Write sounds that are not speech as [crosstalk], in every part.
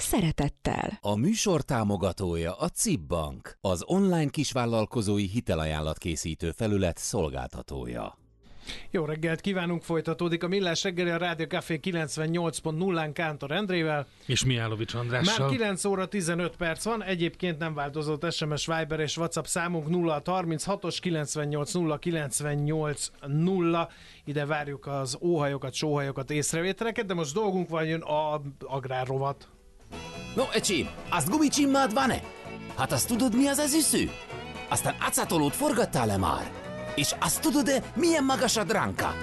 szeretettel. A műsor támogatója a CIP Bank, az online kisvállalkozói hitelajánlat készítő felület szolgáltatója. Jó reggelt kívánunk, folytatódik a Millás reggeli a Rádió Café 98.0-án Kántor Endrével. És Miálovics Andrással. Már 9 óra 15 perc van, egyébként nem változott SMS, Viber és WhatsApp számunk 0 36-os 98 0 98 0. Ide várjuk az óhajokat, sóhajokat, észrevételeket, de most dolgunk van, jön a agrárrovat. No, ecsi, azt gumicsimmád van-e? Hát azt tudod, mi az az üsző? Aztán acatolót forgattál-e már? És azt tudod-e, milyen magas a dránka?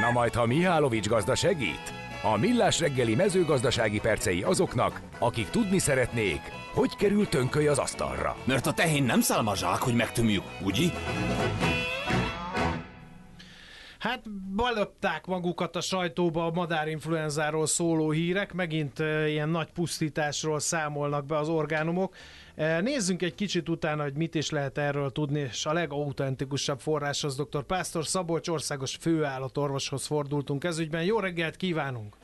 Na majd, ha Mihálovics gazda segít? A Millás reggeli mezőgazdasági percei azoknak, akik tudni szeretnék, hogy kerül tönköly az asztalra. Mert a tehén nem szalmazsák, hogy megtömjük, ugye? Hát balöpták magukat a sajtóba a madárinfluenzáról szóló hírek, megint ilyen nagy pusztításról számolnak be az orgánumok. Nézzünk egy kicsit utána, hogy mit is lehet erről tudni, és a legautentikusabb forráshoz dr. Pásztor Szabolcs országos főállatorvoshoz fordultunk ezügyben. Jó reggelt kívánunk!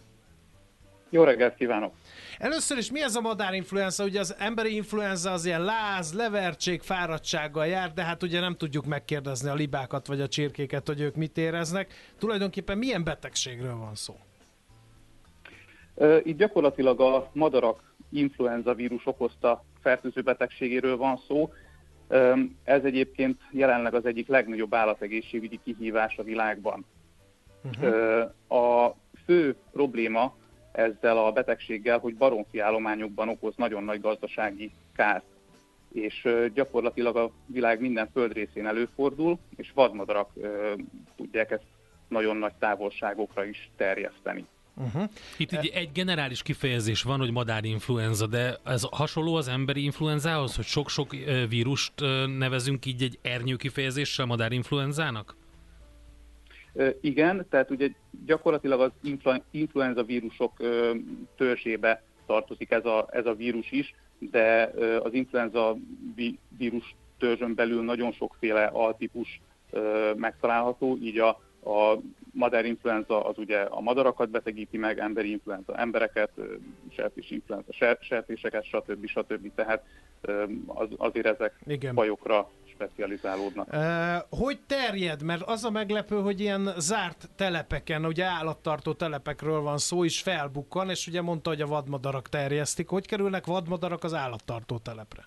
Jó reggelt kívánok! Először is mi ez a madárinfluenza? Ugye az emberi influenza az ilyen láz, levertség, fáradtsággal jár, de hát ugye nem tudjuk megkérdezni a libákat vagy a csirkéket, hogy ők mit éreznek. Tulajdonképpen milyen betegségről van szó? Itt gyakorlatilag a madarak influenza vírus okozta fertőző betegségéről van szó. Ez egyébként jelenleg az egyik legnagyobb állategészségügyi kihívás a világban. Uh-huh. A fő probléma ezzel a betegséggel, hogy baromfi állományokban okoz nagyon nagy gazdasági kárt. És gyakorlatilag a világ minden földrészén előfordul, és vadmadarak tudják ezt nagyon nagy távolságokra is terjeszteni. Uh-huh. Itt egy, egy generális kifejezés van, hogy madárinfluenza, de ez hasonló az emberi influenzához, hogy sok-sok vírust nevezünk így egy ernyő kifejezéssel madárinfluenzának? Igen, tehát ugye gyakorlatilag az influenza vírusok törzsébe tartozik ez a, ez a vírus is, de az influenza vírus törzsön belül nagyon sokféle altípus megtalálható, így a, a madárinfluenza az ugye a madarakat betegíti meg, emberi influenza embereket, sertés influenza sertéseket, stb. stb. Tehát az, azért ezek Igen. fajokra specializálódnak. Hogy terjed? Mert az a meglepő, hogy ilyen zárt telepeken, ugye állattartó telepekről van szó, is felbukkan, és ugye mondta, hogy a vadmadarak terjesztik. Hogy kerülnek vadmadarak az állattartó telepre?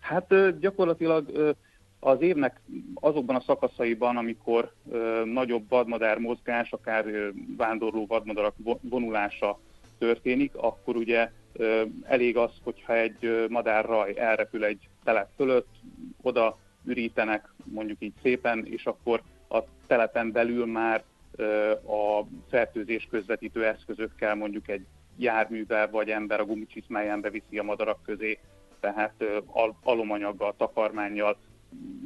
Hát gyakorlatilag az évnek azokban a szakaszaiban, amikor ö, nagyobb vadmadár mozgás, akár ö, vándorló vadmadarak vonulása történik, akkor ugye ö, elég az, hogyha egy ö, madárraj elrepül egy telep fölött, oda ürítenek mondjuk így szépen, és akkor a telepen belül már a fertőzés közvetítő eszközökkel mondjuk egy járművel vagy ember a gumicsizmáján beviszi a madarak közé, tehát al- alomanyaggal, takarmányjal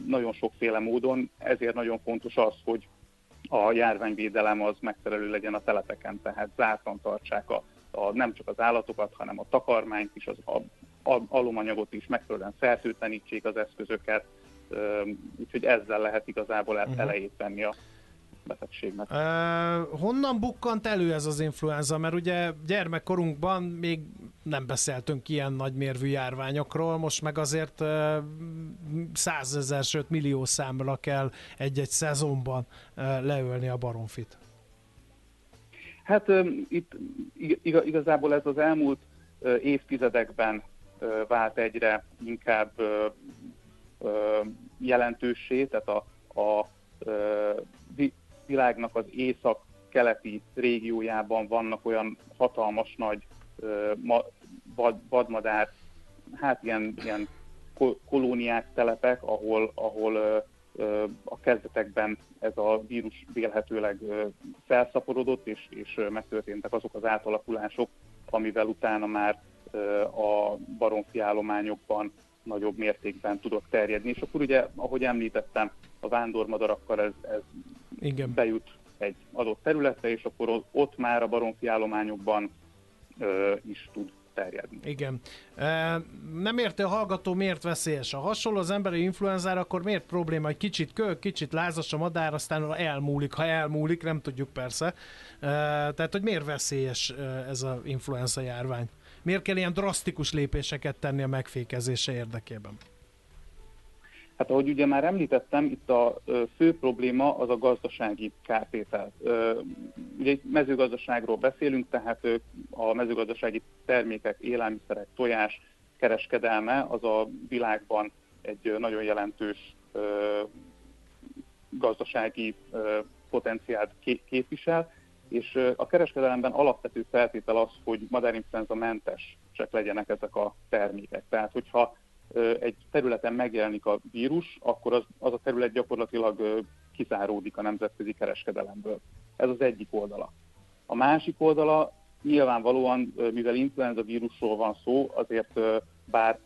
nagyon sokféle módon, ezért nagyon fontos az, hogy a járványvédelem az megfelelő legyen a telepeken, tehát zártan tartsák a, a, nem csak az állatokat, hanem a takarmányt is, az a, a, alomanyagot is megfelelően fertőtlenítsék az eszközöket, úgyhogy ezzel lehet igazából uh-huh. elejét venni a betegségnek. Uh, honnan bukkant elő ez az influenza? Mert ugye gyermekkorunkban még nem beszéltünk ilyen nagymérvű járványokról, most meg azért uh, százezer, sőt millió számra kell egy-egy szezonban uh, leölni a baromfit. Hát um, itt igazából ez az elmúlt évtizedekben vált egyre inkább jelentőssé, tehát a, a világnak az észak-keleti régiójában vannak olyan hatalmas nagy ma, vad, vadmadár, hát ilyen, ilyen kolóniák, telepek, ahol, ahol a kezdetekben ez a vírus vélhetőleg felszaporodott, és, és megtörténtek azok az átalakulások, amivel utána már a baromfi állományokban nagyobb mértékben tudok terjedni. És akkor ugye, ahogy említettem, a vándormadarakkal ez, ez Igen. bejut egy adott területre, és akkor ott már a baromfi állományokban ö, is tud terjedni. Igen. E, nem érte a hallgató, miért veszélyes. A hasonló az emberi influenzára, akkor miért probléma, hogy kicsit kő, kicsit lázas a madár, aztán elmúlik. Ha elmúlik, nem tudjuk persze. E, tehát, hogy miért veszélyes ez az influenza járvány? Miért kell ilyen drasztikus lépéseket tenni a megfékezése érdekében? Hát ahogy ugye már említettem, itt a fő probléma az a gazdasági kártétel. Ugye mezőgazdaságról beszélünk, tehát a mezőgazdasági termékek, élelmiszerek, tojás kereskedelme az a világban egy nagyon jelentős gazdasági potenciált képvisel, és a kereskedelemben alapvető feltétel az, hogy madárinfluenza mentesek legyenek ezek a termékek. Tehát, hogyha egy területen megjelenik a vírus, akkor az, az a terület gyakorlatilag kizáródik a nemzetközi kereskedelemből. Ez az egyik oldala. A másik oldala nyilvánvalóan, mivel influenza vírusról van szó, azért bár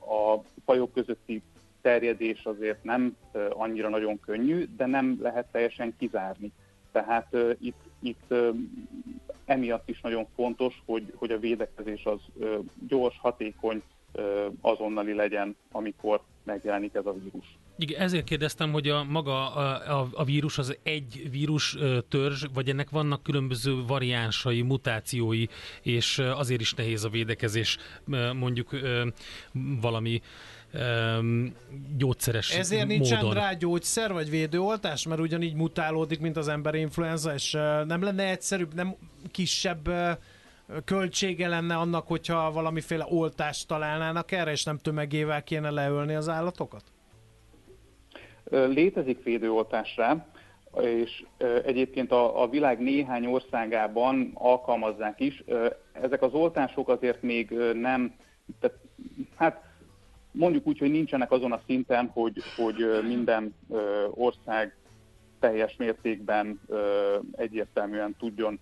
a fajok közötti terjedés azért nem annyira nagyon könnyű, de nem lehet teljesen kizárni. Tehát itt, itt emiatt is nagyon fontos, hogy, hogy a védekezés az gyors, hatékony, azonnali legyen, amikor megjelenik ez a vírus. Igen, ezért kérdeztem, hogy a maga a, a, a vírus az egy vírus törzs, vagy ennek vannak különböző variánsai, mutációi, és azért is nehéz a védekezés, mondjuk valami um, gyógyszeres Ezért módon. nincsen rá gyógyszer vagy védőoltás, mert ugyanígy mutálódik, mint az emberi influenza, és nem lenne egyszerűbb, nem kisebb költsége lenne annak, hogyha valamiféle oltást találnának erre, és nem tömegével kéne leölni az állatokat? Létezik védőoltás rá, és egyébként a, a világ néhány országában alkalmazzák is. Ezek az oltások azért még nem, tehát, hát mondjuk úgy, hogy nincsenek azon a szinten, hogy, hogy minden ország teljes mértékben egyértelműen tudjon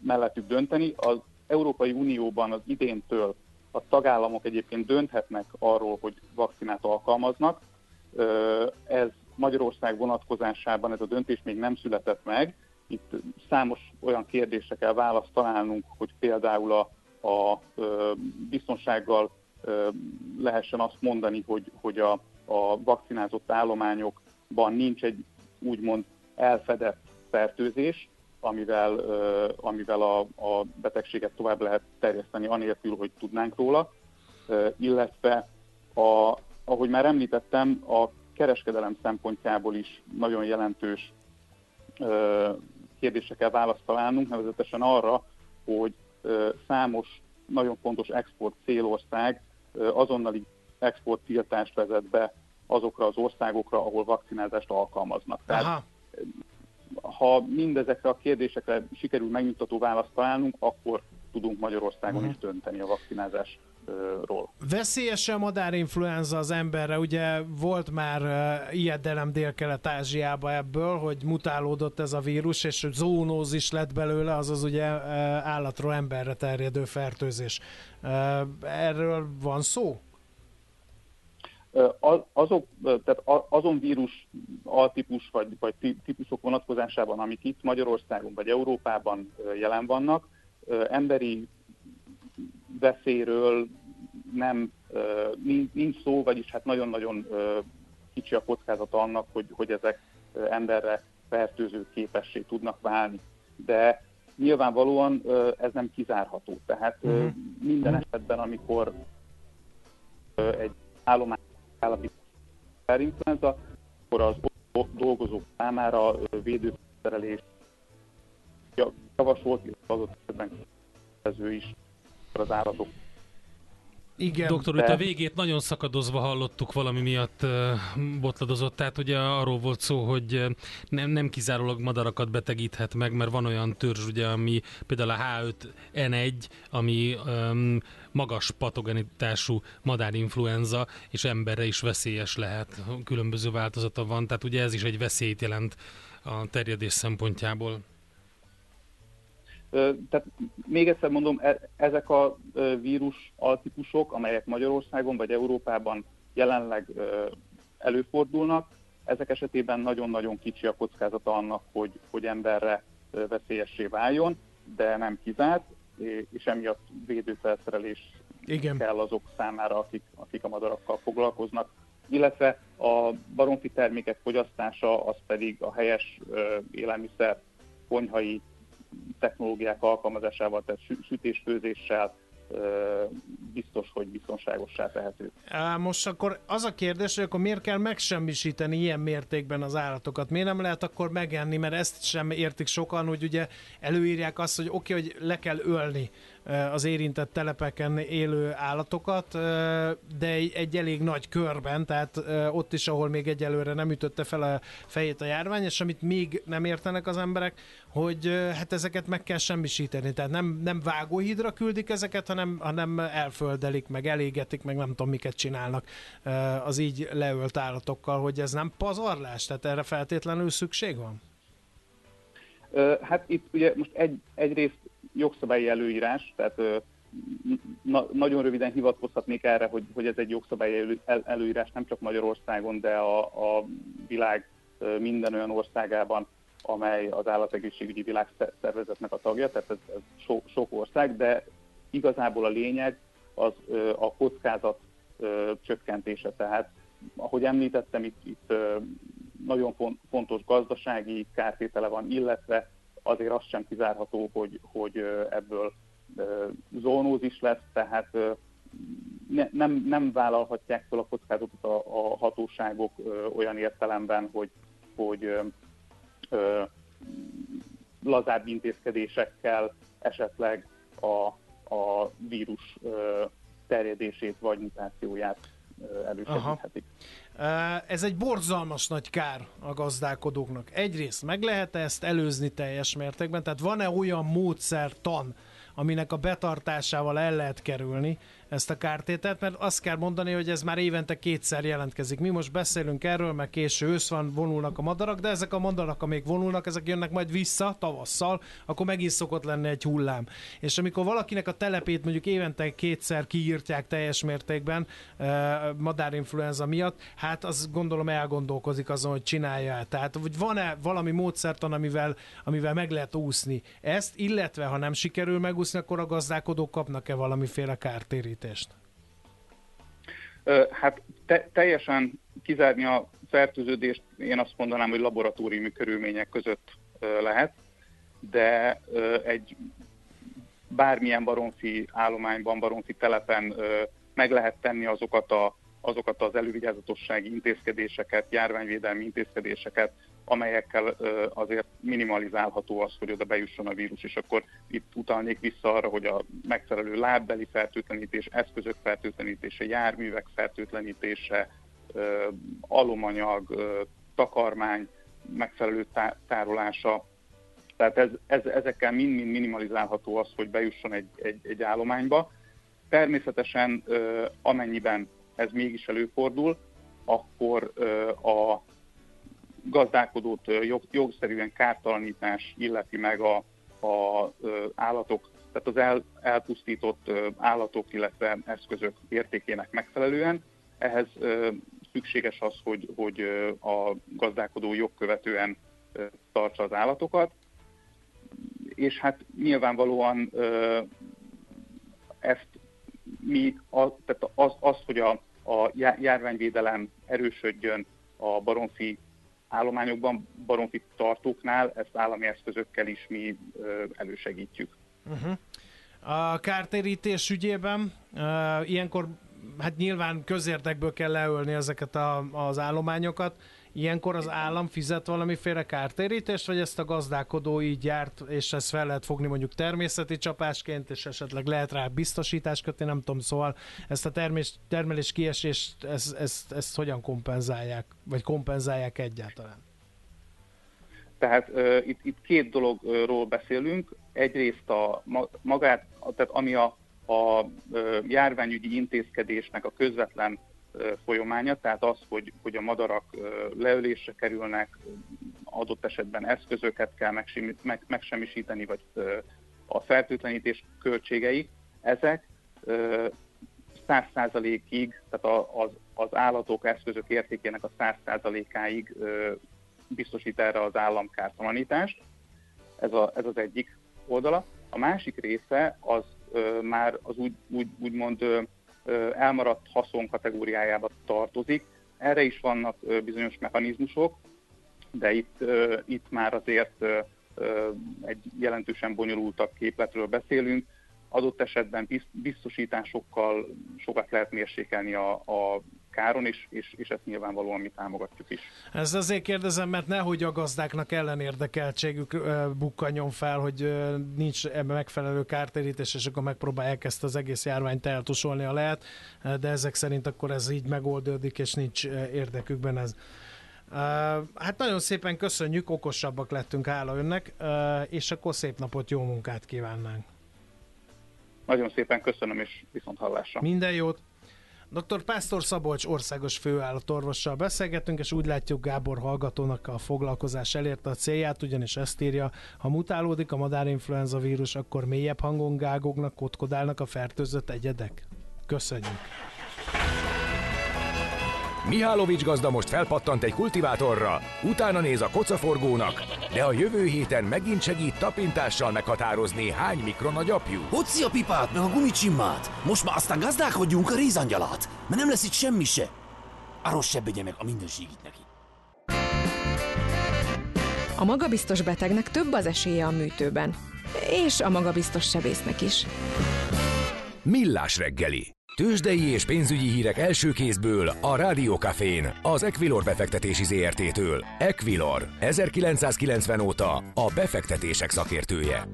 mellettük dönteni. Az Európai Unióban az idéntől a tagállamok egyébként dönthetnek arról, hogy vakcinát alkalmaznak. Ez Magyarország vonatkozásában ez a döntés még nem született meg. Itt számos olyan kérdésre kell választ találnunk, hogy például a, a biztonsággal lehessen azt mondani, hogy, hogy a, a vakcinázott állományokban nincs egy úgymond elfedett fertőzés, amivel, amivel a, a betegséget tovább lehet terjeszteni, anélkül, hogy tudnánk róla, illetve a, ahogy már említettem, a kereskedelem szempontjából is nagyon jelentős kérdésekkel választ találnunk, nevezetesen arra, hogy számos nagyon fontos export célország azonnali exporttiltást vezet be azokra az országokra, ahol vakcinázást alkalmaznak. Tehát Aha ha mindezekre a kérdésekre sikerül megnyugtató választ találnunk, akkor tudunk Magyarországon is dönteni a vakcinázás ról. Veszélyes a madárinfluenza az emberre? Ugye volt már uh, ijedelem Dél-Kelet-Ázsiába ebből, hogy mutálódott ez a vírus, és zónózis lett belőle, azaz ugye uh, állatról emberre terjedő fertőzés. Uh, erről van szó? azok, tehát azon vírus altípus vagy, vagy típusok vonatkozásában, amik itt Magyarországon vagy Európában jelen vannak, emberi veszélyről nem nincs szó, vagyis hát nagyon-nagyon kicsi a kockázata annak, hogy, hogy ezek emberre fertőző képessé tudnak válni. De nyilvánvalóan ez nem kizárható. Tehát uh-huh. minden esetben, amikor egy állomány állapítás influenza, akkor az dolgozók számára védőszerelés javasolt, illetve adott esetben is az állatok igen. Doktor, de... itt a végét nagyon szakadozva hallottuk, valami miatt botladozott, tehát ugye arról volt szó, hogy nem, nem kizárólag madarakat betegíthet meg, mert van olyan törzs, ugye, ami például a H5N1, ami um, magas patogenitású madárinfluenza, és emberre is veszélyes lehet. Különböző változata van, tehát ugye ez is egy veszélyt jelent a terjedés szempontjából. Tehát még egyszer mondom, e, ezek a vírus altípusok, amelyek Magyarországon vagy Európában jelenleg előfordulnak, ezek esetében nagyon-nagyon kicsi a kockázata annak, hogy, hogy emberre veszélyessé váljon, de nem kizárt, és emiatt védőfelszerelés Igen. kell azok számára, akik, akik a madarakkal foglalkoznak, illetve a baromfi termékek fogyasztása az pedig a helyes élelmiszer konyhai technológiák alkalmazásával, tehát sütésfőzéssel, biztos, hogy biztonságossá tehető. Most akkor az a kérdés, hogy akkor miért kell megsemmisíteni ilyen mértékben az állatokat? Miért nem lehet akkor megenni, mert ezt sem értik sokan, hogy ugye előírják azt, hogy oké, okay, hogy le kell ölni az érintett telepeken élő állatokat, de egy, egy elég nagy körben, tehát ott is, ahol még egyelőre nem ütötte fel a fejét a járvány, és amit még nem értenek az emberek, hogy hát ezeket meg kell semmisíteni. Tehát nem, nem vágóhídra küldik ezeket, hanem, hanem elföldelik, meg elégetik, meg nem tudom miket csinálnak az így leölt állatokkal, hogy ez nem pazarlás? Tehát erre feltétlenül szükség van? Hát itt ugye most egy, egyrészt jogszabályi előírás, tehát na, nagyon röviden hivatkozhatnék erre, hogy, hogy ez egy jogszabályi elő, el, előírás nem csak Magyarországon, de a, a világ minden olyan országában, amely az állategészségügyi világszervezetnek a tagja, tehát ez, ez so, sok ország, de igazából a lényeg az a kockázat csökkentése. Tehát, ahogy említettem, itt, itt nagyon fontos gazdasági kártétele van, illetve azért az sem kizárható, hogy, hogy ebből zónózis lesz, tehát ne, nem, nem vállalhatják fel a kockázatot a, a hatóságok olyan értelemben, hogy, hogy ö, lazább intézkedésekkel esetleg a, a vírus ö, terjedését vagy mutációját elősegíthetik. Ez egy borzalmas nagy kár a gazdálkodóknak. Egyrészt meg lehet ezt előzni teljes mértékben, tehát van-e olyan módszertan, aminek a betartásával el lehet kerülni ezt a kártételt, mert azt kell mondani, hogy ez már évente kétszer jelentkezik. Mi most beszélünk erről, mert késő ősz van, vonulnak a madarak, de ezek a madarak, amik vonulnak, ezek jönnek majd vissza tavasszal, akkor megint szokott lenni egy hullám. És amikor valakinek a telepét mondjuk évente kétszer kiírtják teljes mértékben eh, madárinfluenza miatt, hát az gondolom elgondolkozik azon, hogy csinálja Tehát hogy van-e valami módszertan, amivel, amivel meg lehet úszni ezt, illetve ha nem sikerül megúszni, akkor a gazdálkodók kapnak-e valamiféle kártérítést? Fertőzést? Hát te, teljesen kizárni a fertőződést én azt mondanám, hogy laboratóriumi körülmények között lehet, de egy bármilyen baromfi állományban, baromfi telepen meg lehet tenni azokat, a, azokat az elővigyázatossági intézkedéseket, járványvédelmi intézkedéseket, amelyekkel azért minimalizálható az, hogy oda bejusson a vírus, és akkor itt utalnék vissza arra, hogy a megfelelő lábbeli fertőtlenítés, eszközök fertőtlenítése, járművek fertőtlenítése, alomanyag, takarmány megfelelő tárolása, tehát ez, ez, ezekkel mind-mind minimalizálható az, hogy bejusson egy, egy, egy állományba. Természetesen amennyiben ez mégis előfordul, akkor a gazdálkodót jog, jogszerűen kártalanítás illeti meg a, a állatok, tehát az el, elpusztított állatok, illetve eszközök értékének megfelelően. Ehhez szükséges az, hogy, hogy a gazdálkodó jogkövetően tartsa az állatokat, és hát nyilvánvalóan ezt mi, a, tehát az, az, hogy a, a járványvédelem erősödjön a baromfi állományokban, baromfi tartóknál ezt állami eszközökkel is mi elősegítjük. Uh-huh. A kártérítés ügyében uh, ilyenkor hát nyilván közértekből kell leölni ezeket a, az állományokat. Ilyenkor az állam fizet valamiféle kártérítést, vagy ezt a gazdálkodó így járt, és ezt fel lehet fogni mondjuk természeti csapásként, és esetleg lehet rá biztosítást kötni, nem tudom, szóval ezt a termés, termelés kiesést, ezt, ezt, ezt hogyan kompenzálják, vagy kompenzálják egyáltalán? Tehát uh, itt, itt két dologról beszélünk. Egyrészt a magát, tehát ami a, a járványügyi intézkedésnek a közvetlen folyamánya, tehát az, hogy, hogy a madarak leölésre kerülnek, adott esetben eszközöket kell megsemmisíteni, vagy a fertőtlenítés költségei, ezek 100%-ig, tehát az, az állatok, eszközök értékének a 100%-áig biztosít erre az állam kártalanítást. Ez, a, ez az egyik oldala. A másik része az már az úgy, úgy, úgymond elmaradt haszon kategóriájába tartozik. Erre is vannak bizonyos mechanizmusok, de itt, itt már azért egy jelentősen bonyolultabb képletről beszélünk. Adott esetben biztosításokkal sokat lehet mérsékelni a, a káron, és, és, és ezt nyilvánvalóan mi támogatjuk is. Ez azért kérdezem, mert nehogy a gazdáknak ellenérdekeltségük bukkanjon fel, hogy nincs ebben megfelelő kártérítés, és akkor megpróbálják ezt az egész járványt eltusolni, a lehet, de ezek szerint akkor ez így megoldódik, és nincs érdekükben ez. Hát nagyon szépen köszönjük, okosabbak lettünk, hála önnek, és akkor szép napot, jó munkát kívánnánk. Nagyon szépen köszönöm, és viszont hallásra. Minden jót! Dr. Pásztor Szabolcs országos főállatorvossal beszélgetünk, és úgy látjuk Gábor hallgatónak a foglalkozás elérte a célját, ugyanis ezt írja, ha mutálódik a madárinfluenza vírus, akkor mélyebb hangon gágognak, kotkodálnak a fertőzött egyedek. Köszönjük! Mihálovics gazda most felpattant egy kultivátorra, utána néz a kocaforgónak, de a jövő héten megint segít tapintással meghatározni, hány mikron a gyapjú. Hoci a pipát, meg a gumicsimmát! Most már aztán gazdálkodjunk a rézangyalát, mert nem lesz itt semmi se. Arról se meg a mindenségit neki. A magabiztos betegnek több az esélye a műtőben. És a magabiztos sebésznek is. Millás reggeli. Tőzsdei és pénzügyi hírek első kézből a Rádiókafén, az Equilor befektetési ZRT-től. Equilor, 1990 óta a befektetések szakértője.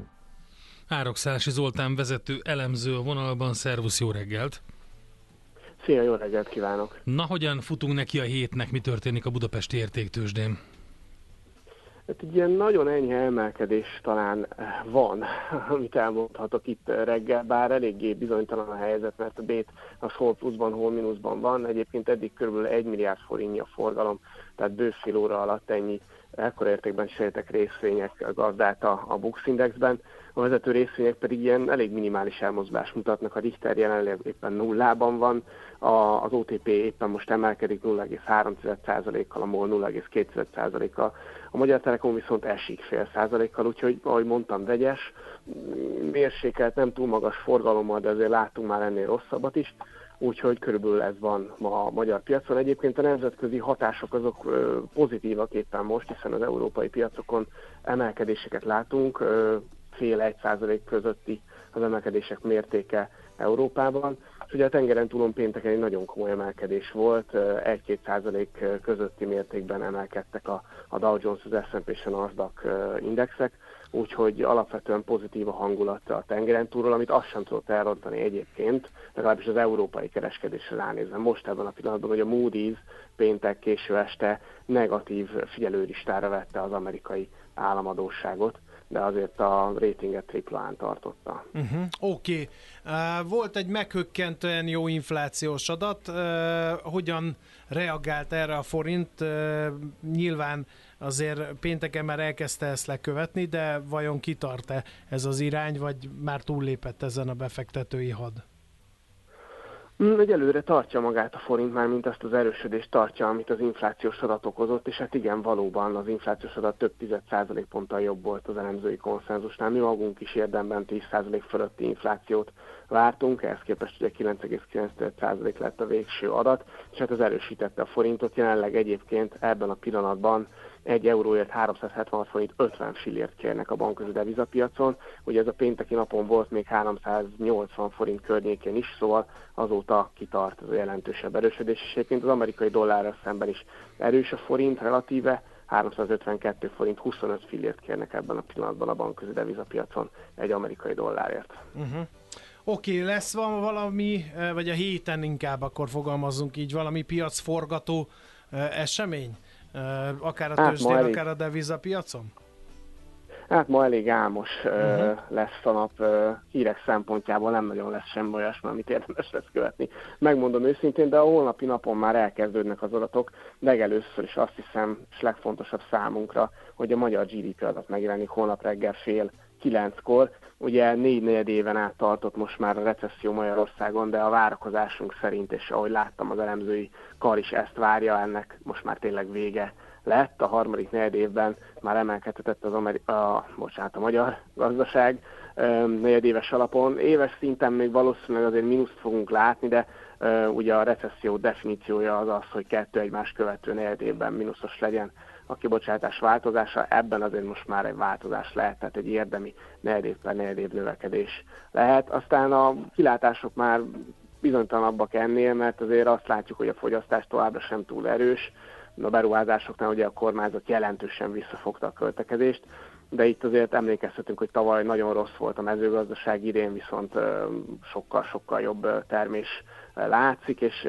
Árokszálasi Zoltán vezető elemző a vonalban, szervusz, jó reggelt! Szia, jó reggelt kívánok! Na, hogyan futunk neki a hétnek, mi történik a budapesti értéktősdén? Hát egy ilyen nagyon enyhe emelkedés talán eh, van, [laughs] amit elmondhatok itt reggel, bár eléggé bizonytalan a helyzet, mert a bét a hol pluszban, hol mínuszban van. Egyébként eddig kb. 1 milliárd forintnyi a forgalom, tehát bő fél óra alatt ennyi ekkora értékben sejtek részvények gazdát a, a Bux Indexben. A vezető részvények pedig ilyen elég minimális elmozdulást mutatnak. A Richter jelenleg éppen nullában van, a, az OTP éppen most emelkedik 0,3%-kal, a MOL 0,2%-kal. A Magyar Telekom viszont esik fél százalékkal, úgyhogy, ahogy mondtam, vegyes, mérsékelt, nem túl magas forgalommal, de azért látunk már ennél rosszabbat is úgyhogy körülbelül ez van ma a magyar piacon. Egyébként a nemzetközi hatások azok pozitívak éppen most, hiszen az európai piacokon emelkedéseket látunk, fél egy százalék közötti az emelkedések mértéke Európában. És ugye a tengeren túlon pénteken egy nagyon komoly emelkedés volt, 1-2 százalék közötti mértékben emelkedtek a, a Dow Jones, az S&P és a Nasdaq indexek, úgyhogy alapvetően pozitív a hangulat a tengeren túlról, amit azt sem tudott elrontani egyébként, legalábbis az európai kereskedésre ránézve. Most ebben a pillanatban, hogy a Moody's péntek késő este negatív figyelőlistára vette az amerikai államadóságot, de azért a ratinget triplán tartotta. Uh-huh. Oké. Okay. Uh, volt egy meghökkentően jó inflációs adat. Uh, hogyan reagált erre a forint? Uh, nyilván azért pénteken már elkezdte ezt lekövetni, de vajon kitart-e ez az irány, vagy már túllépett ezen a befektetői had? Mm, egyelőre tartja magát a forint már, mint azt az erősödést tartja, amit az inflációs adat okozott, és hát igen, valóban az inflációs adat több tized százalékponttal jobb volt az elemzői konszenzusnál. Mi magunk is érdemben 10 százalék fölötti inflációt vártunk, ehhez képest ugye 9,9% lett a végső adat, és hát ez erősítette a forintot. Jelenleg egyébként ebben a pillanatban egy euróért 376 forint 50 fillért kérnek a bankközi devizapiacon. Ugye ez a pénteki napon volt még 380 forint környékén is, szóval azóta kitart ez a jelentősebb erősödés, és egyébként az amerikai dollárra szemben is erős a forint relatíve, 352 forint 25 fillért kérnek ebben a pillanatban a bankközi devizapiacon egy amerikai dollárért. Uh-huh. Oké, okay, lesz van valami, eh, vagy a héten inkább akkor fogalmazunk így, valami piacforgató eh, esemény? Akár a hát tőzsdén, elég... akár a devizapiacon? Hát ma elég álmos uh-huh. lesz a nap hírek szempontjából, nem nagyon lesz semmi olyasmi, amit érdemes lesz követni. Megmondom őszintén, de a holnapi napon már elkezdődnek az adatok, legelőször is azt hiszem, és legfontosabb számunkra, hogy a magyar GDP adat megjelenik holnap reggel fél kilenckor, ugye négy negyed éven át tartott most már a recesszió Magyarországon, de a várakozásunk szerint, és ahogy láttam az elemzői kar is ezt várja, ennek most már tényleg vége lett. A harmadik negyed évben már emelkedhetett az Ameri- a, bocsánat, a magyar gazdaság negyedéves alapon. Éves szinten még valószínűleg azért mínuszt fogunk látni, de ugye a recesszió definíciója az az, hogy kettő egymás követő negyed évben mínuszos legyen a kibocsátás változása, ebben azért most már egy változás lehet, tehát egy érdemi negyedév per negyedév növekedés lehet. Aztán a kilátások már bizonytalanabbak ennél, mert azért azt látjuk, hogy a fogyasztás továbbra sem túl erős, a beruházásoknál ugye a kormányzat jelentősen visszafogta a költekezést, de itt azért emlékezhetünk, hogy tavaly nagyon rossz volt a mezőgazdaság, idén viszont sokkal-sokkal jobb termés látszik, és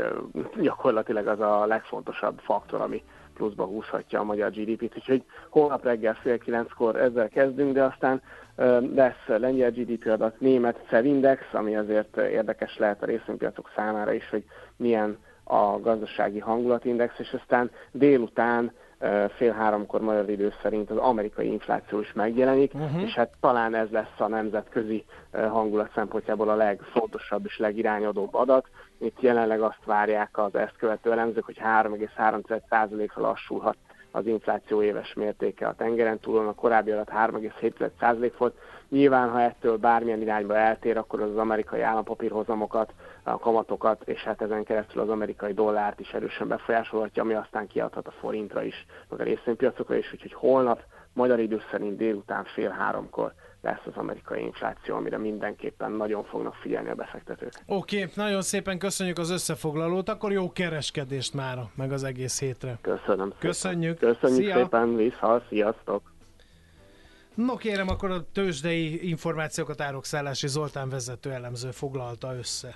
gyakorlatilag az a legfontosabb faktor, ami pluszba húzhatja a magyar GDP-t, úgyhogy holnap reggel fél kilenckor ezzel kezdünk, de aztán lesz lengyel GDP adat, német Cevindex, ami azért érdekes lehet a részvénypiacok számára is, hogy milyen a gazdasági hangulatindex, és aztán délután fél háromkor magyar idő szerint az amerikai infláció is megjelenik, uh-huh. és hát talán ez lesz a nemzetközi hangulat szempontjából a legfontosabb és legirányadóbb adat. Itt jelenleg azt várják az ezt követő elemzők, hogy 3,3%-ra lassulhat az infláció éves mértéke a tengeren túlon, a korábbi adat 3,7% volt. Nyilván, ha ettől bármilyen irányba eltér, akkor az, az amerikai állampapírhozamokat, a kamatokat, és hát ezen keresztül az amerikai dollárt is erősen befolyásolhatja, ami aztán kiadhat a forintra is, meg a részvénypiacokra is, úgyhogy holnap magyar idő szerint délután fél háromkor lesz az amerikai infláció, amire mindenképpen nagyon fognak figyelni a befektetők. Oké, okay, nagyon szépen köszönjük az összefoglalót, akkor jó kereskedést már, meg az egész hétre. Köszönöm szépen. Köszönjük. Köszönjük Szia. szépen, vissza, sziasztok. No kérem, akkor a tőzsdei információkat Árok Szállási Zoltán vezető elemző foglalta össze.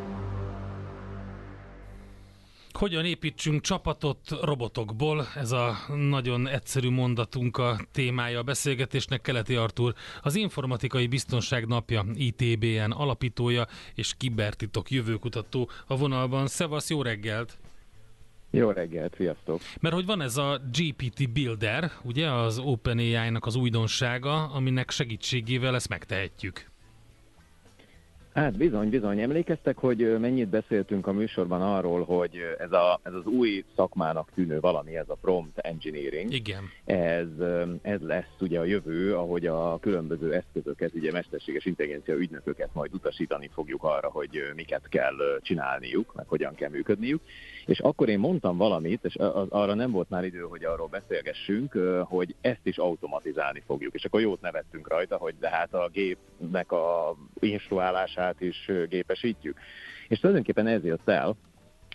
Hogyan építsünk csapatot robotokból? Ez a nagyon egyszerű mondatunk a témája a beszélgetésnek. Keleti Artur, az Informatikai Biztonság Napja ITBN alapítója és kibertitok jövőkutató a vonalban. Szevasz, jó reggelt! Jó reggelt, sziasztok! Mert hogy van ez a GPT Builder, ugye az OpenAI-nak az újdonsága, aminek segítségével ezt megtehetjük. Hát bizony, bizony. Emlékeztek, hogy mennyit beszéltünk a műsorban arról, hogy ez, a, ez az új szakmának tűnő valami, ez a prompt engineering. Igen. Ez, ez lesz ugye a jövő, ahogy a különböző eszközöket, ugye mesterséges intelligencia ügynököket majd utasítani fogjuk arra, hogy miket kell csinálniuk, meg hogyan kell működniük. És akkor én mondtam valamit, és arra nem volt már idő, hogy arról beszélgessünk, hogy ezt is automatizálni fogjuk. És akkor jót nevettünk rajta, hogy de hát a gépnek a instruálását is gépesítjük. És tulajdonképpen ez jött el,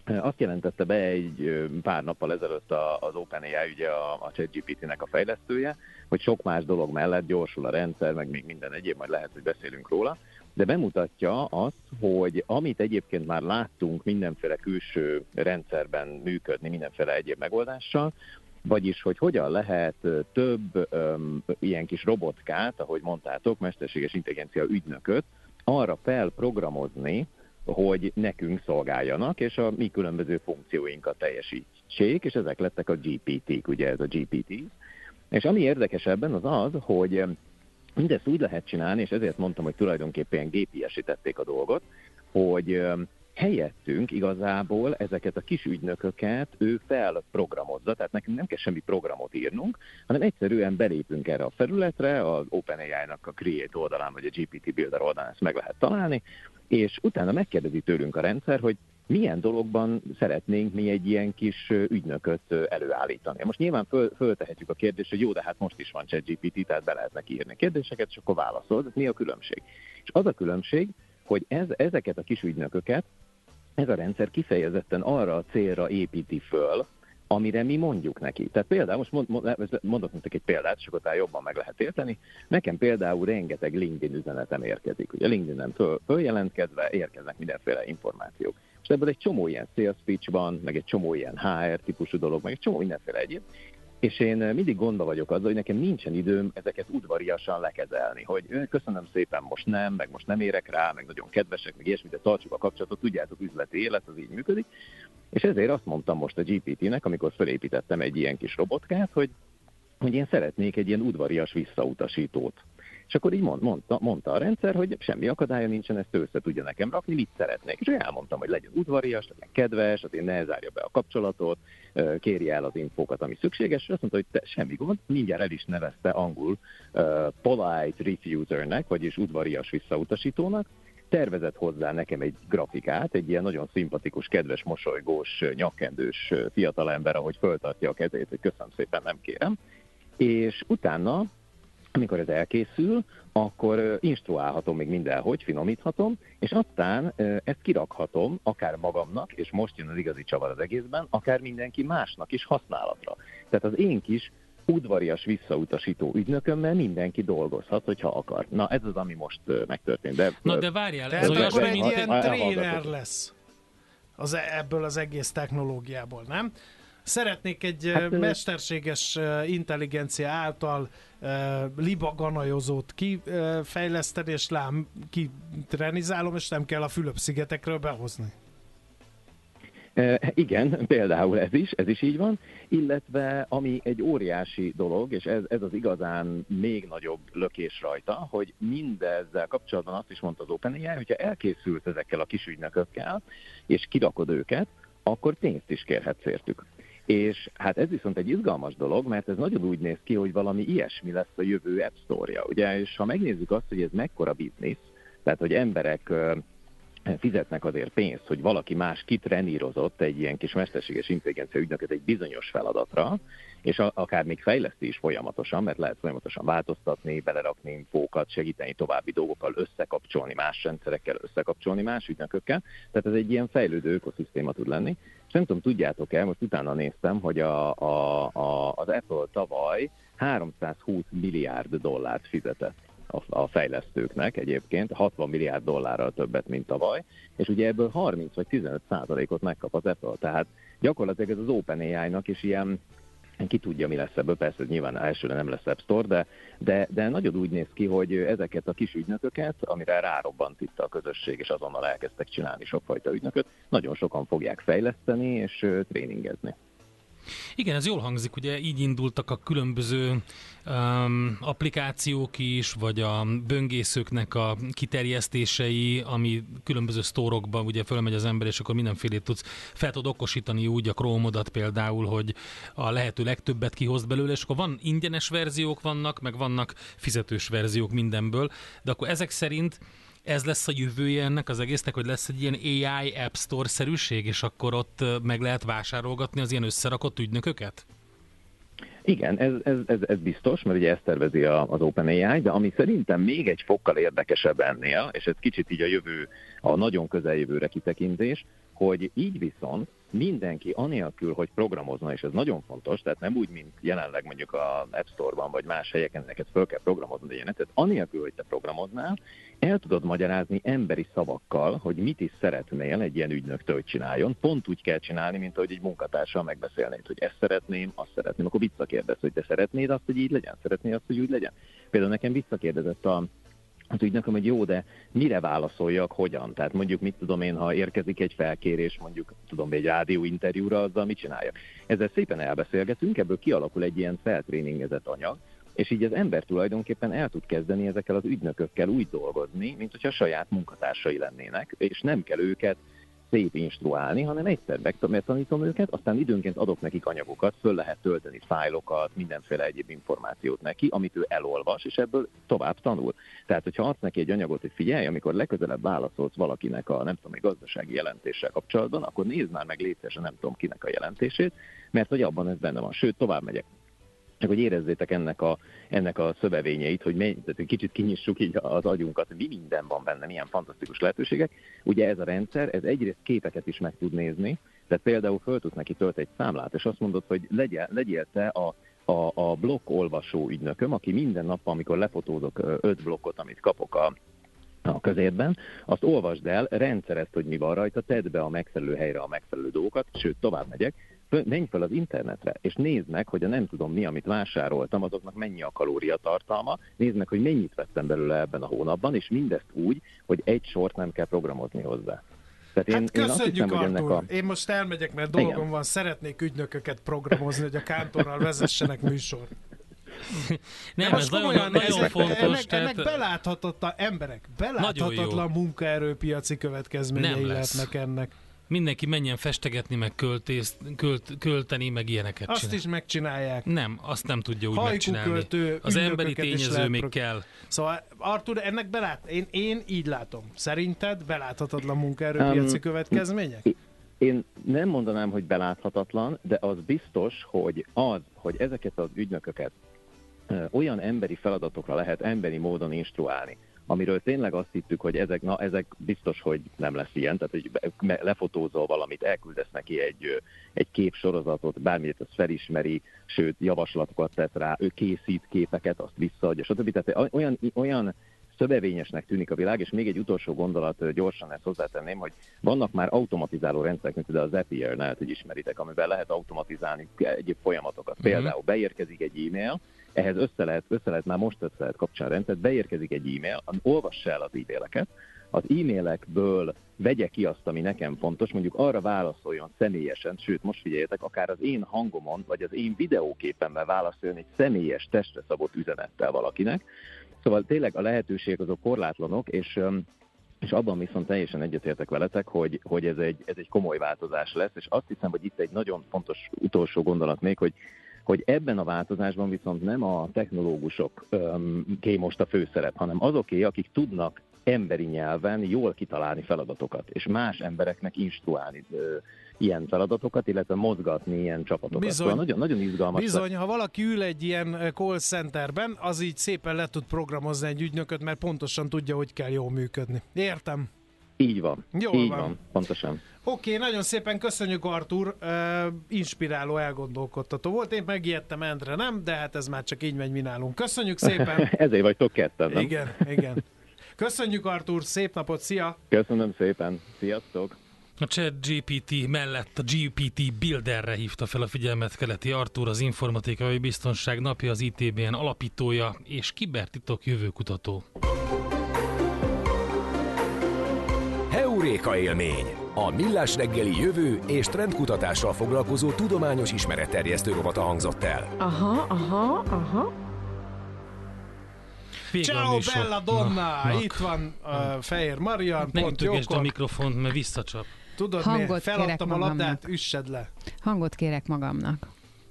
azt jelentette be egy pár nappal ezelőtt az OpenAI, ugye a, a ChatGPT-nek a fejlesztője, hogy sok más dolog mellett gyorsul a rendszer, meg még minden egyéb, majd lehet, hogy beszélünk róla, de bemutatja azt, hogy amit egyébként már láttunk mindenféle külső rendszerben működni, mindenféle egyéb megoldással, vagyis, hogy hogyan lehet több um, ilyen kis robotkát, ahogy mondtátok, mesterséges intelligencia ügynököt arra felprogramozni, hogy nekünk szolgáljanak, és a mi különböző funkcióinkat teljesítsék, és ezek lettek a GPT-k, ugye ez a GPT. És ami érdekes ebben az az, hogy Mindezt úgy lehet csinálni, és ezért mondtam, hogy tulajdonképpen gépiesítették a dolgot, hogy helyettünk igazából ezeket a kis ügynököket ő felprogramozza, tehát nekünk nem kell semmi programot írnunk, hanem egyszerűen belépünk erre a felületre, az OpenAI-nak a Create oldalán, vagy a GPT Builder oldalán ezt meg lehet találni, és utána megkérdezi tőlünk a rendszer, hogy milyen dologban szeretnénk mi egy ilyen kis ügynököt előállítani. Most nyilván föl, föltehetjük a kérdést, hogy jó, de hát most is van ChatGPT, tehát be lehetne írni kérdéseket, és akkor válaszol. Mi a különbség? És az a különbség, hogy ez, ezeket a kis ügynököket ez a rendszer kifejezetten arra a célra építi föl, amire mi mondjuk neki. Tehát például, most mond, mond, mondok nektek egy példát, és akkor jobban meg lehet érteni. Nekem például rengeteg LinkedIn üzenetem érkezik. Ugye LinkedIn-en föl, följelentkezve érkeznek mindenféle információk. És ebből egy csomó ilyen sales pitch van, meg egy csomó ilyen HR típusú dolog, meg egy csomó mindenféle egyéb. És én mindig gondba vagyok azzal, hogy nekem nincsen időm ezeket udvariasan lekezelni, hogy köszönöm szépen, most nem, meg most nem érek rá, meg nagyon kedvesek, meg ilyesmi, de tartsuk a kapcsolatot, tudjátok, üzleti élet, az így működik. És ezért azt mondtam most a GPT-nek, amikor felépítettem egy ilyen kis robotkát, hogy, hogy én szeretnék egy ilyen udvarias visszautasítót. És akkor így mond, mondta, mondta a rendszer, hogy semmi akadálya nincsen, ezt össze tudja nekem rakni, mit szeretnék. És elmondtam, hogy legyen udvarias, legyen kedves, azért ne zárja be a kapcsolatot, kérje el az infókat, ami szükséges, és azt mondta, hogy te, semmi gond, mindjárt el is nevezte angol uh, polite refusernek, vagyis udvarias visszautasítónak, tervezett hozzá nekem egy grafikát, egy ilyen nagyon szimpatikus, kedves, mosolygós, nyakkendős fiatalember, ahogy föltartja a kezét, hogy köszönöm szépen, nem kérem. És utána, amikor ez elkészül, akkor instruálhatom még mindenhogy, finomíthatom, és aztán ezt kirakhatom akár magamnak, és most jön az igazi csavar az egészben, akár mindenki másnak is használatra. Tehát az én kis udvarias visszautasító ügynökömmel mindenki dolgozhat, hogyha akar. Na ez az, ami most megtörtént. De, Na de várjál, ez olyasmi, mint egy ilyen tréner lesz az, e- ebből az egész technológiából, nem? Szeretnék egy hát, mesterséges intelligencia által libaganajozót kifejleszteni, és lám kitrenizálom, és nem kell a Fülöp-szigetekről behozni. Igen, például ez is, ez is így van, illetve ami egy óriási dolog, és ez, ez az igazán még nagyobb lökés rajta, hogy mindezzel kapcsolatban azt is mondta az OpenAI, hogyha elkészült ezekkel a kis ügynökökkel, és kirakod őket, akkor pénzt is kérhetsz értük. És hát ez viszont egy izgalmas dolog, mert ez nagyon úgy néz ki, hogy valami ilyesmi lesz a jövő App Store-ja, ugye, és ha megnézzük azt, hogy ez mekkora biznisz, tehát hogy emberek fizetnek azért pénzt, hogy valaki más kitrenírozott egy ilyen kis mesterséges intelligencia ügynöket egy bizonyos feladatra, és akár még fejleszti is folyamatosan, mert lehet folyamatosan változtatni, belerakni infókat, segíteni további dolgokkal, összekapcsolni más rendszerekkel, összekapcsolni más ügynökökkel. Tehát ez egy ilyen fejlődő ökoszisztéma tud lenni. És nem tudom, tudjátok-e, most utána néztem, hogy a, a, a, az Apple tavaly 320 milliárd dollárt fizetett a, a fejlesztőknek egyébként, 60 milliárd dollárral többet, mint tavaly, és ugye ebből 30 vagy 15 százalékot megkap az Apple, tehát gyakorlatilag ez az OpenAI-nak is ilyen ki tudja, mi lesz ebből, persze nyilván elsőre nem lesz App Store, de, de, de nagyon úgy néz ki, hogy ezeket a kis ügynököket, amire rárobbant itt a közösség, és azonnal elkezdtek csinálni sokfajta ügynököt, nagyon sokan fogják fejleszteni és tréningezni. Igen, ez jól hangzik, ugye így indultak a különböző um, applikációk is, vagy a böngészőknek a kiterjesztései, ami különböző sztórokban ugye fölmegy az ember, és akkor mindenfélét tudsz, fel tud okosítani úgy a Chrome-odat például, hogy a lehető legtöbbet kihoz belőle, és akkor van ingyenes verziók vannak, meg vannak fizetős verziók mindenből, de akkor ezek szerint ez lesz a jövője ennek az egésznek, hogy lesz egy ilyen AI App Store-szerűség, és akkor ott meg lehet vásárolgatni az ilyen összerakott ügynököket? Igen, ez, ez, ez, ez biztos, mert ugye ezt tervezi az OpenAI, de ami szerintem még egy fokkal érdekesebb ennél, és ez kicsit így a jövő, a nagyon közeljövőre kitekintés, hogy így viszont mindenki anélkül, hogy programozna, és ez nagyon fontos, tehát nem úgy, mint jelenleg mondjuk a App Store-ban, vagy más helyeken neked föl kell programozni ilyenet, tehát anélkül, hogy te programoznál, el tudod magyarázni emberi szavakkal, hogy mit is szeretnél egy ilyen ügynöktől, hogy csináljon. Pont úgy kell csinálni, mint ahogy egy munkatársal megbeszélnéd, hogy ezt szeretném, azt szeretném, akkor visszakérdez, hogy te szeretnéd azt, hogy így legyen, szeretnéd azt, hogy úgy legyen. Például nekem visszakérdezett a az ügynököm, hogy jó, de mire válaszoljak, hogyan? Tehát mondjuk, mit tudom én, ha érkezik egy felkérés, mondjuk, tudom, egy rádió interjúra, azzal mit csináljak? Ezzel szépen elbeszélgetünk, ebből kialakul egy ilyen feltréningezett anyag, és így az ember tulajdonképpen el tud kezdeni ezekkel az ügynökökkel úgy dolgozni, mint hogyha saját munkatársai lennének, és nem kell őket szép instruálni, hanem egyszer megtanítom őket, aztán időnként adok nekik anyagokat, föl lehet tölteni fájlokat, mindenféle egyéb információt neki, amit ő elolvas, és ebből tovább tanul. Tehát, hogyha adsz neki egy anyagot, hogy figyelj, amikor legközelebb válaszolsz valakinek a nem tudom, egy gazdasági jelentéssel kapcsolatban, akkor nézd már meg létszesen nem tudom kinek a jelentését, mert hogy abban ez benne van. Sőt, tovább megyek csak hogy érezzétek ennek a, ennek a szövevényeit, hogy, mely, tehát, kicsit kinyissuk így az agyunkat, mi minden van benne, milyen fantasztikus lehetőségek. Ugye ez a rendszer, ez egyrészt képeket is meg tud nézni, Tehát például föl tudsz neki tölt egy számlát, és azt mondod, hogy legyél, legyél te a a, a blokk olvasó ügynököm, aki minden nap, amikor lefotózok öt blokkot, amit kapok a, a közérben, azt olvasd el, rendszerezd, hogy mi van rajta, tedd be a megfelelő helyre a megfelelő dolgokat, sőt, tovább megyek, menj fel az internetre, és nézd meg, hogy a nem tudom mi, amit vásároltam, azoknak mennyi a kalóriatartalma, nézd meg, hogy mennyit vettem belőle ebben a hónapban, és mindezt úgy, hogy egy sort nem kell programozni hozzá. Tehát én, hát köszönjük, én hiszem, Artur. A... Én most elmegyek, mert dolgom Igen. van, szeretnék ügynököket programozni, hogy a kántorral vezessenek műsort. [laughs] Nem, ez nagyon, nagyon ezek, fontos. Ennek, tehát... ennek beláthatatlan emberek, beláthatatlan munkaerőpiaci következményei lehetnek ennek mindenki menjen festegetni, meg költész, költ, költeni, meg ilyeneket Azt csinál. is megcsinálják. Nem, azt nem tudja úgy Hajkú megcsinálni. Költő, az emberi tényező még kell. Szóval Artur, ennek belát, én, én így látom. Szerinted beláthatatlan munkaerőpiaci um, következmények? Én nem mondanám, hogy beláthatatlan, de az biztos, hogy az, hogy ezeket az ügynököket olyan emberi feladatokra lehet emberi módon instruálni, amiről tényleg azt hittük, hogy ezek, na, ezek biztos, hogy nem lesz ilyen, tehát hogy lefotózol valamit, elküldesz neki egy, egy képsorozatot, bármit az felismeri, sőt javaslatokat tesz rá, ő készít képeket, azt visszaadja, stb. Tehát olyan, olyan szövevényesnek tűnik a világ, és még egy utolsó gondolat, gyorsan ezt hozzátenném, hogy vannak már automatizáló rendszerek, mint például az Zapier, lehet, hogy ismeritek, amivel lehet automatizálni egyéb folyamatokat. Mhm. Például beérkezik egy e-mail, ehhez össze lehet, össze lehet már most össze lehet kapcsolni a rendszert, beérkezik egy e-mail, olvassa el az e-maileket, az e-mailekből vegye ki azt, ami nekem fontos, mondjuk arra válaszoljon személyesen, sőt, most figyeljetek, akár az én hangomon, vagy az én videóképemmel válaszoljon egy személyes testre szabott üzenettel valakinek. Szóval tényleg a lehetőségek azok korlátlanok, és és abban viszont teljesen egyetértek veletek, hogy, hogy ez, egy, ez egy komoly változás lesz, és azt hiszem, hogy itt egy nagyon fontos utolsó gondolat még, hogy hogy ebben a változásban viszont nem a technológusok ké most a főszerep, hanem azoké, akik tudnak emberi nyelven jól kitalálni feladatokat, és más embereknek instruálni ö, ilyen feladatokat, illetve mozgatni ilyen csapatokat. Bizony, szóval nagyon, nagyon izgalmas. Bizony, ha valaki ül egy ilyen call centerben, az így szépen le tud programozni egy ügynököt, mert pontosan tudja, hogy kell jól működni. Értem. Így van. Jó így van. van. Pontosan. Oké, okay, nagyon szépen köszönjük Artur, uh, inspiráló, elgondolkodtató volt. Én megijedtem, Endre nem, de hát ez már csak így megy mi nálunk. Köszönjük szépen. [laughs] Ezért vagytok ketten, nem? Igen, igen. Köszönjük Artur, szép napot, szia! Köszönöm szépen, sziasztok! A chat GPT mellett a GPT Builderre hívta fel a figyelmet keleti Artur, az informatikai biztonság napja, az ITBN alapítója és kibertitok jövőkutató. Heuréka élmény! A Millás reggeli jövő és trendkutatással foglalkozó tudományos ismeretterjesztő rovata hangzott el. Aha, aha, aha. Ciao Bella Donna! Na, Itt van uh, Fehér Marian, ne pont jókor. a mikrofont, mert visszacsap. Tudod Hangot miért? Feladtam a labdát, üssed le. Hangot kérek magamnak.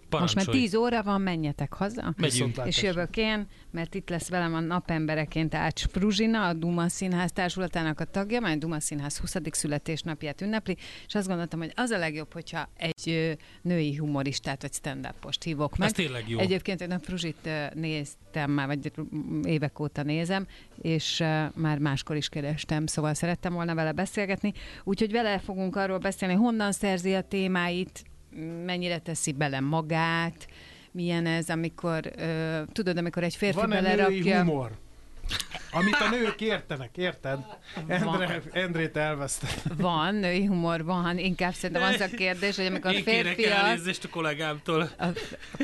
Parancsolj. Most már 10 óra van, menjetek haza. Megyünk. És jövök én, mert itt lesz velem a napembereként Ács Pruzsina, a Duma Színház társulatának a tagja, majd Duma Színház 20. születésnapját ünnepli, és azt gondoltam, hogy az a legjobb, hogyha egy női humoristát vagy stand up hívok meg. Ez tényleg jó. Egyébként én a Pruzsit néztem már, vagy évek óta nézem, és már máskor is kerestem, szóval szerettem volna vele beszélgetni. Úgyhogy vele fogunk arról beszélni, honnan szerzi a témáit, mennyire teszi bele magát, milyen ez, amikor, uh, tudod, amikor egy férfi Van belerakja... humor? Amit a nők értenek, érted? Endre, Endrét elveszte. Van, női humor van, inkább szerintem az a kérdés, hogy amikor Én a férfi az... a kollégámtól. A, a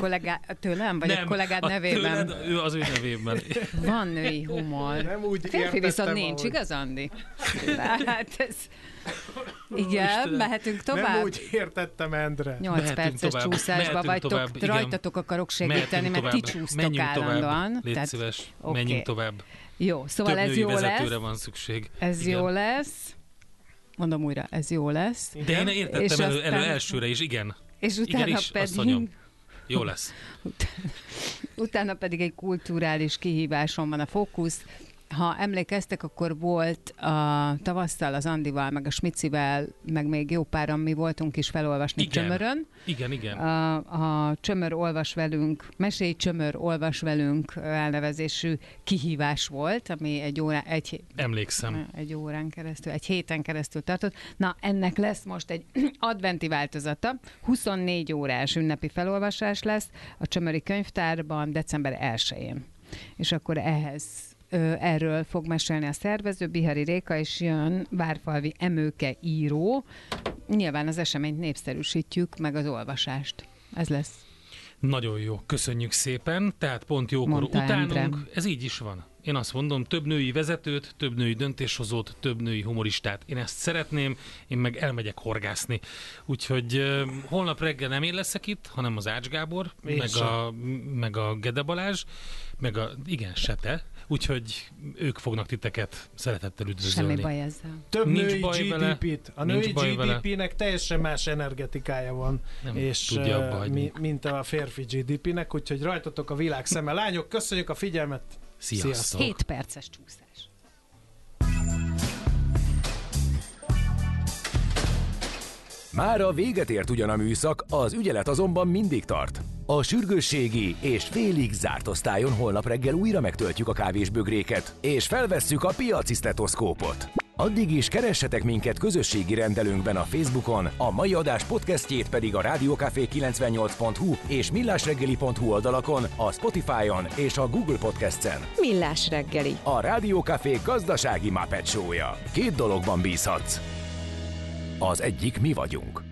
kollégá, tőlem? Vagy Nem, a kollégád a nevében? Tőled, ő az ő nevében. Van női humor. Nem úgy a férfi viszont nincs, ahogy... igaz, Andi? Hát ez... Igen, Istenem. mehetünk tovább? Nem úgy értettem, Endre. 8 mehetünk perces tovább. csúszásba vagytok, tovább, rajtatok akarok segíteni, mert ti csúsztok menjünk állandóan. Tovább. Légy Tehát, szíves, okay. menjünk tovább. Jó, szóval Több ez jó lesz. van szükség. Ez igen. jó lesz. Mondom újra, ez jó lesz. De én értettem és elő, elő elsőre is, igen. És utána igen is, pedig... Jó lesz. [laughs] utána pedig egy kulturális kihíváson van a fókusz. Ha emlékeztek, akkor volt a tavasszal az Andival, meg a Smicivel, meg még jó páran mi voltunk is felolvasni Igen. Csömörön. Igen, igen. A, a Csömör olvas velünk, Mesélj Csömör olvas velünk elnevezésű kihívás volt, ami egy, órá, egy, Emlékszem. egy órán keresztül, egy héten keresztül tartott. Na, ennek lesz most egy [clears throat] adventi változata. 24 órás ünnepi felolvasás lesz a Csömöri könyvtárban december 1-én. És akkor ehhez erről fog mesélni a szervező, Bihari Réka, és jön Várfalvi Emőke író. Nyilván az eseményt népszerűsítjük, meg az olvasást. Ez lesz. Nagyon jó, köszönjük szépen. Tehát pont jókor Mondta utánunk. Endre. Ez így is van. Én azt mondom, több női vezetőt, több női döntéshozót, több női humoristát. Én ezt szeretném, én meg elmegyek horgászni. Úgyhogy uh, holnap reggel nem én leszek itt, hanem az Ács Gábor, Én meg sem. a, meg a Gede Balázs, meg a, igen, se te. Úgyhogy ők fognak titeket szeretettel üdvözölni. Semmi baj ezzel. Több Nincs női baj GDP-t. A női. GDP-nek teljesen más energetikája van, Nem és tudja abba hagyni. mi, mint a férfi GDP-nek, úgyhogy rajtatok a világ szeme. Lányok, köszönjük a figyelmet! Sziasztok! 7 perces csúszás. Mára véget ért ugyan a műszak, az ügyelet azonban mindig tart. A sürgősségi és félig zárt osztályon holnap reggel újra megtöltjük a kávésbögréket, és felvesszük a piaci stetoszkópot. Addig is keressetek minket közösségi rendelőnkben a Facebookon, a mai adás podcastjét pedig a rádiókafé 98hu és millásreggeli.hu oldalakon, a Spotify-on és a Google Podcast-en. Millás reggeli. A Rádiókafé gazdasági Show-ja. Két dologban bízhatsz. Az egyik mi vagyunk.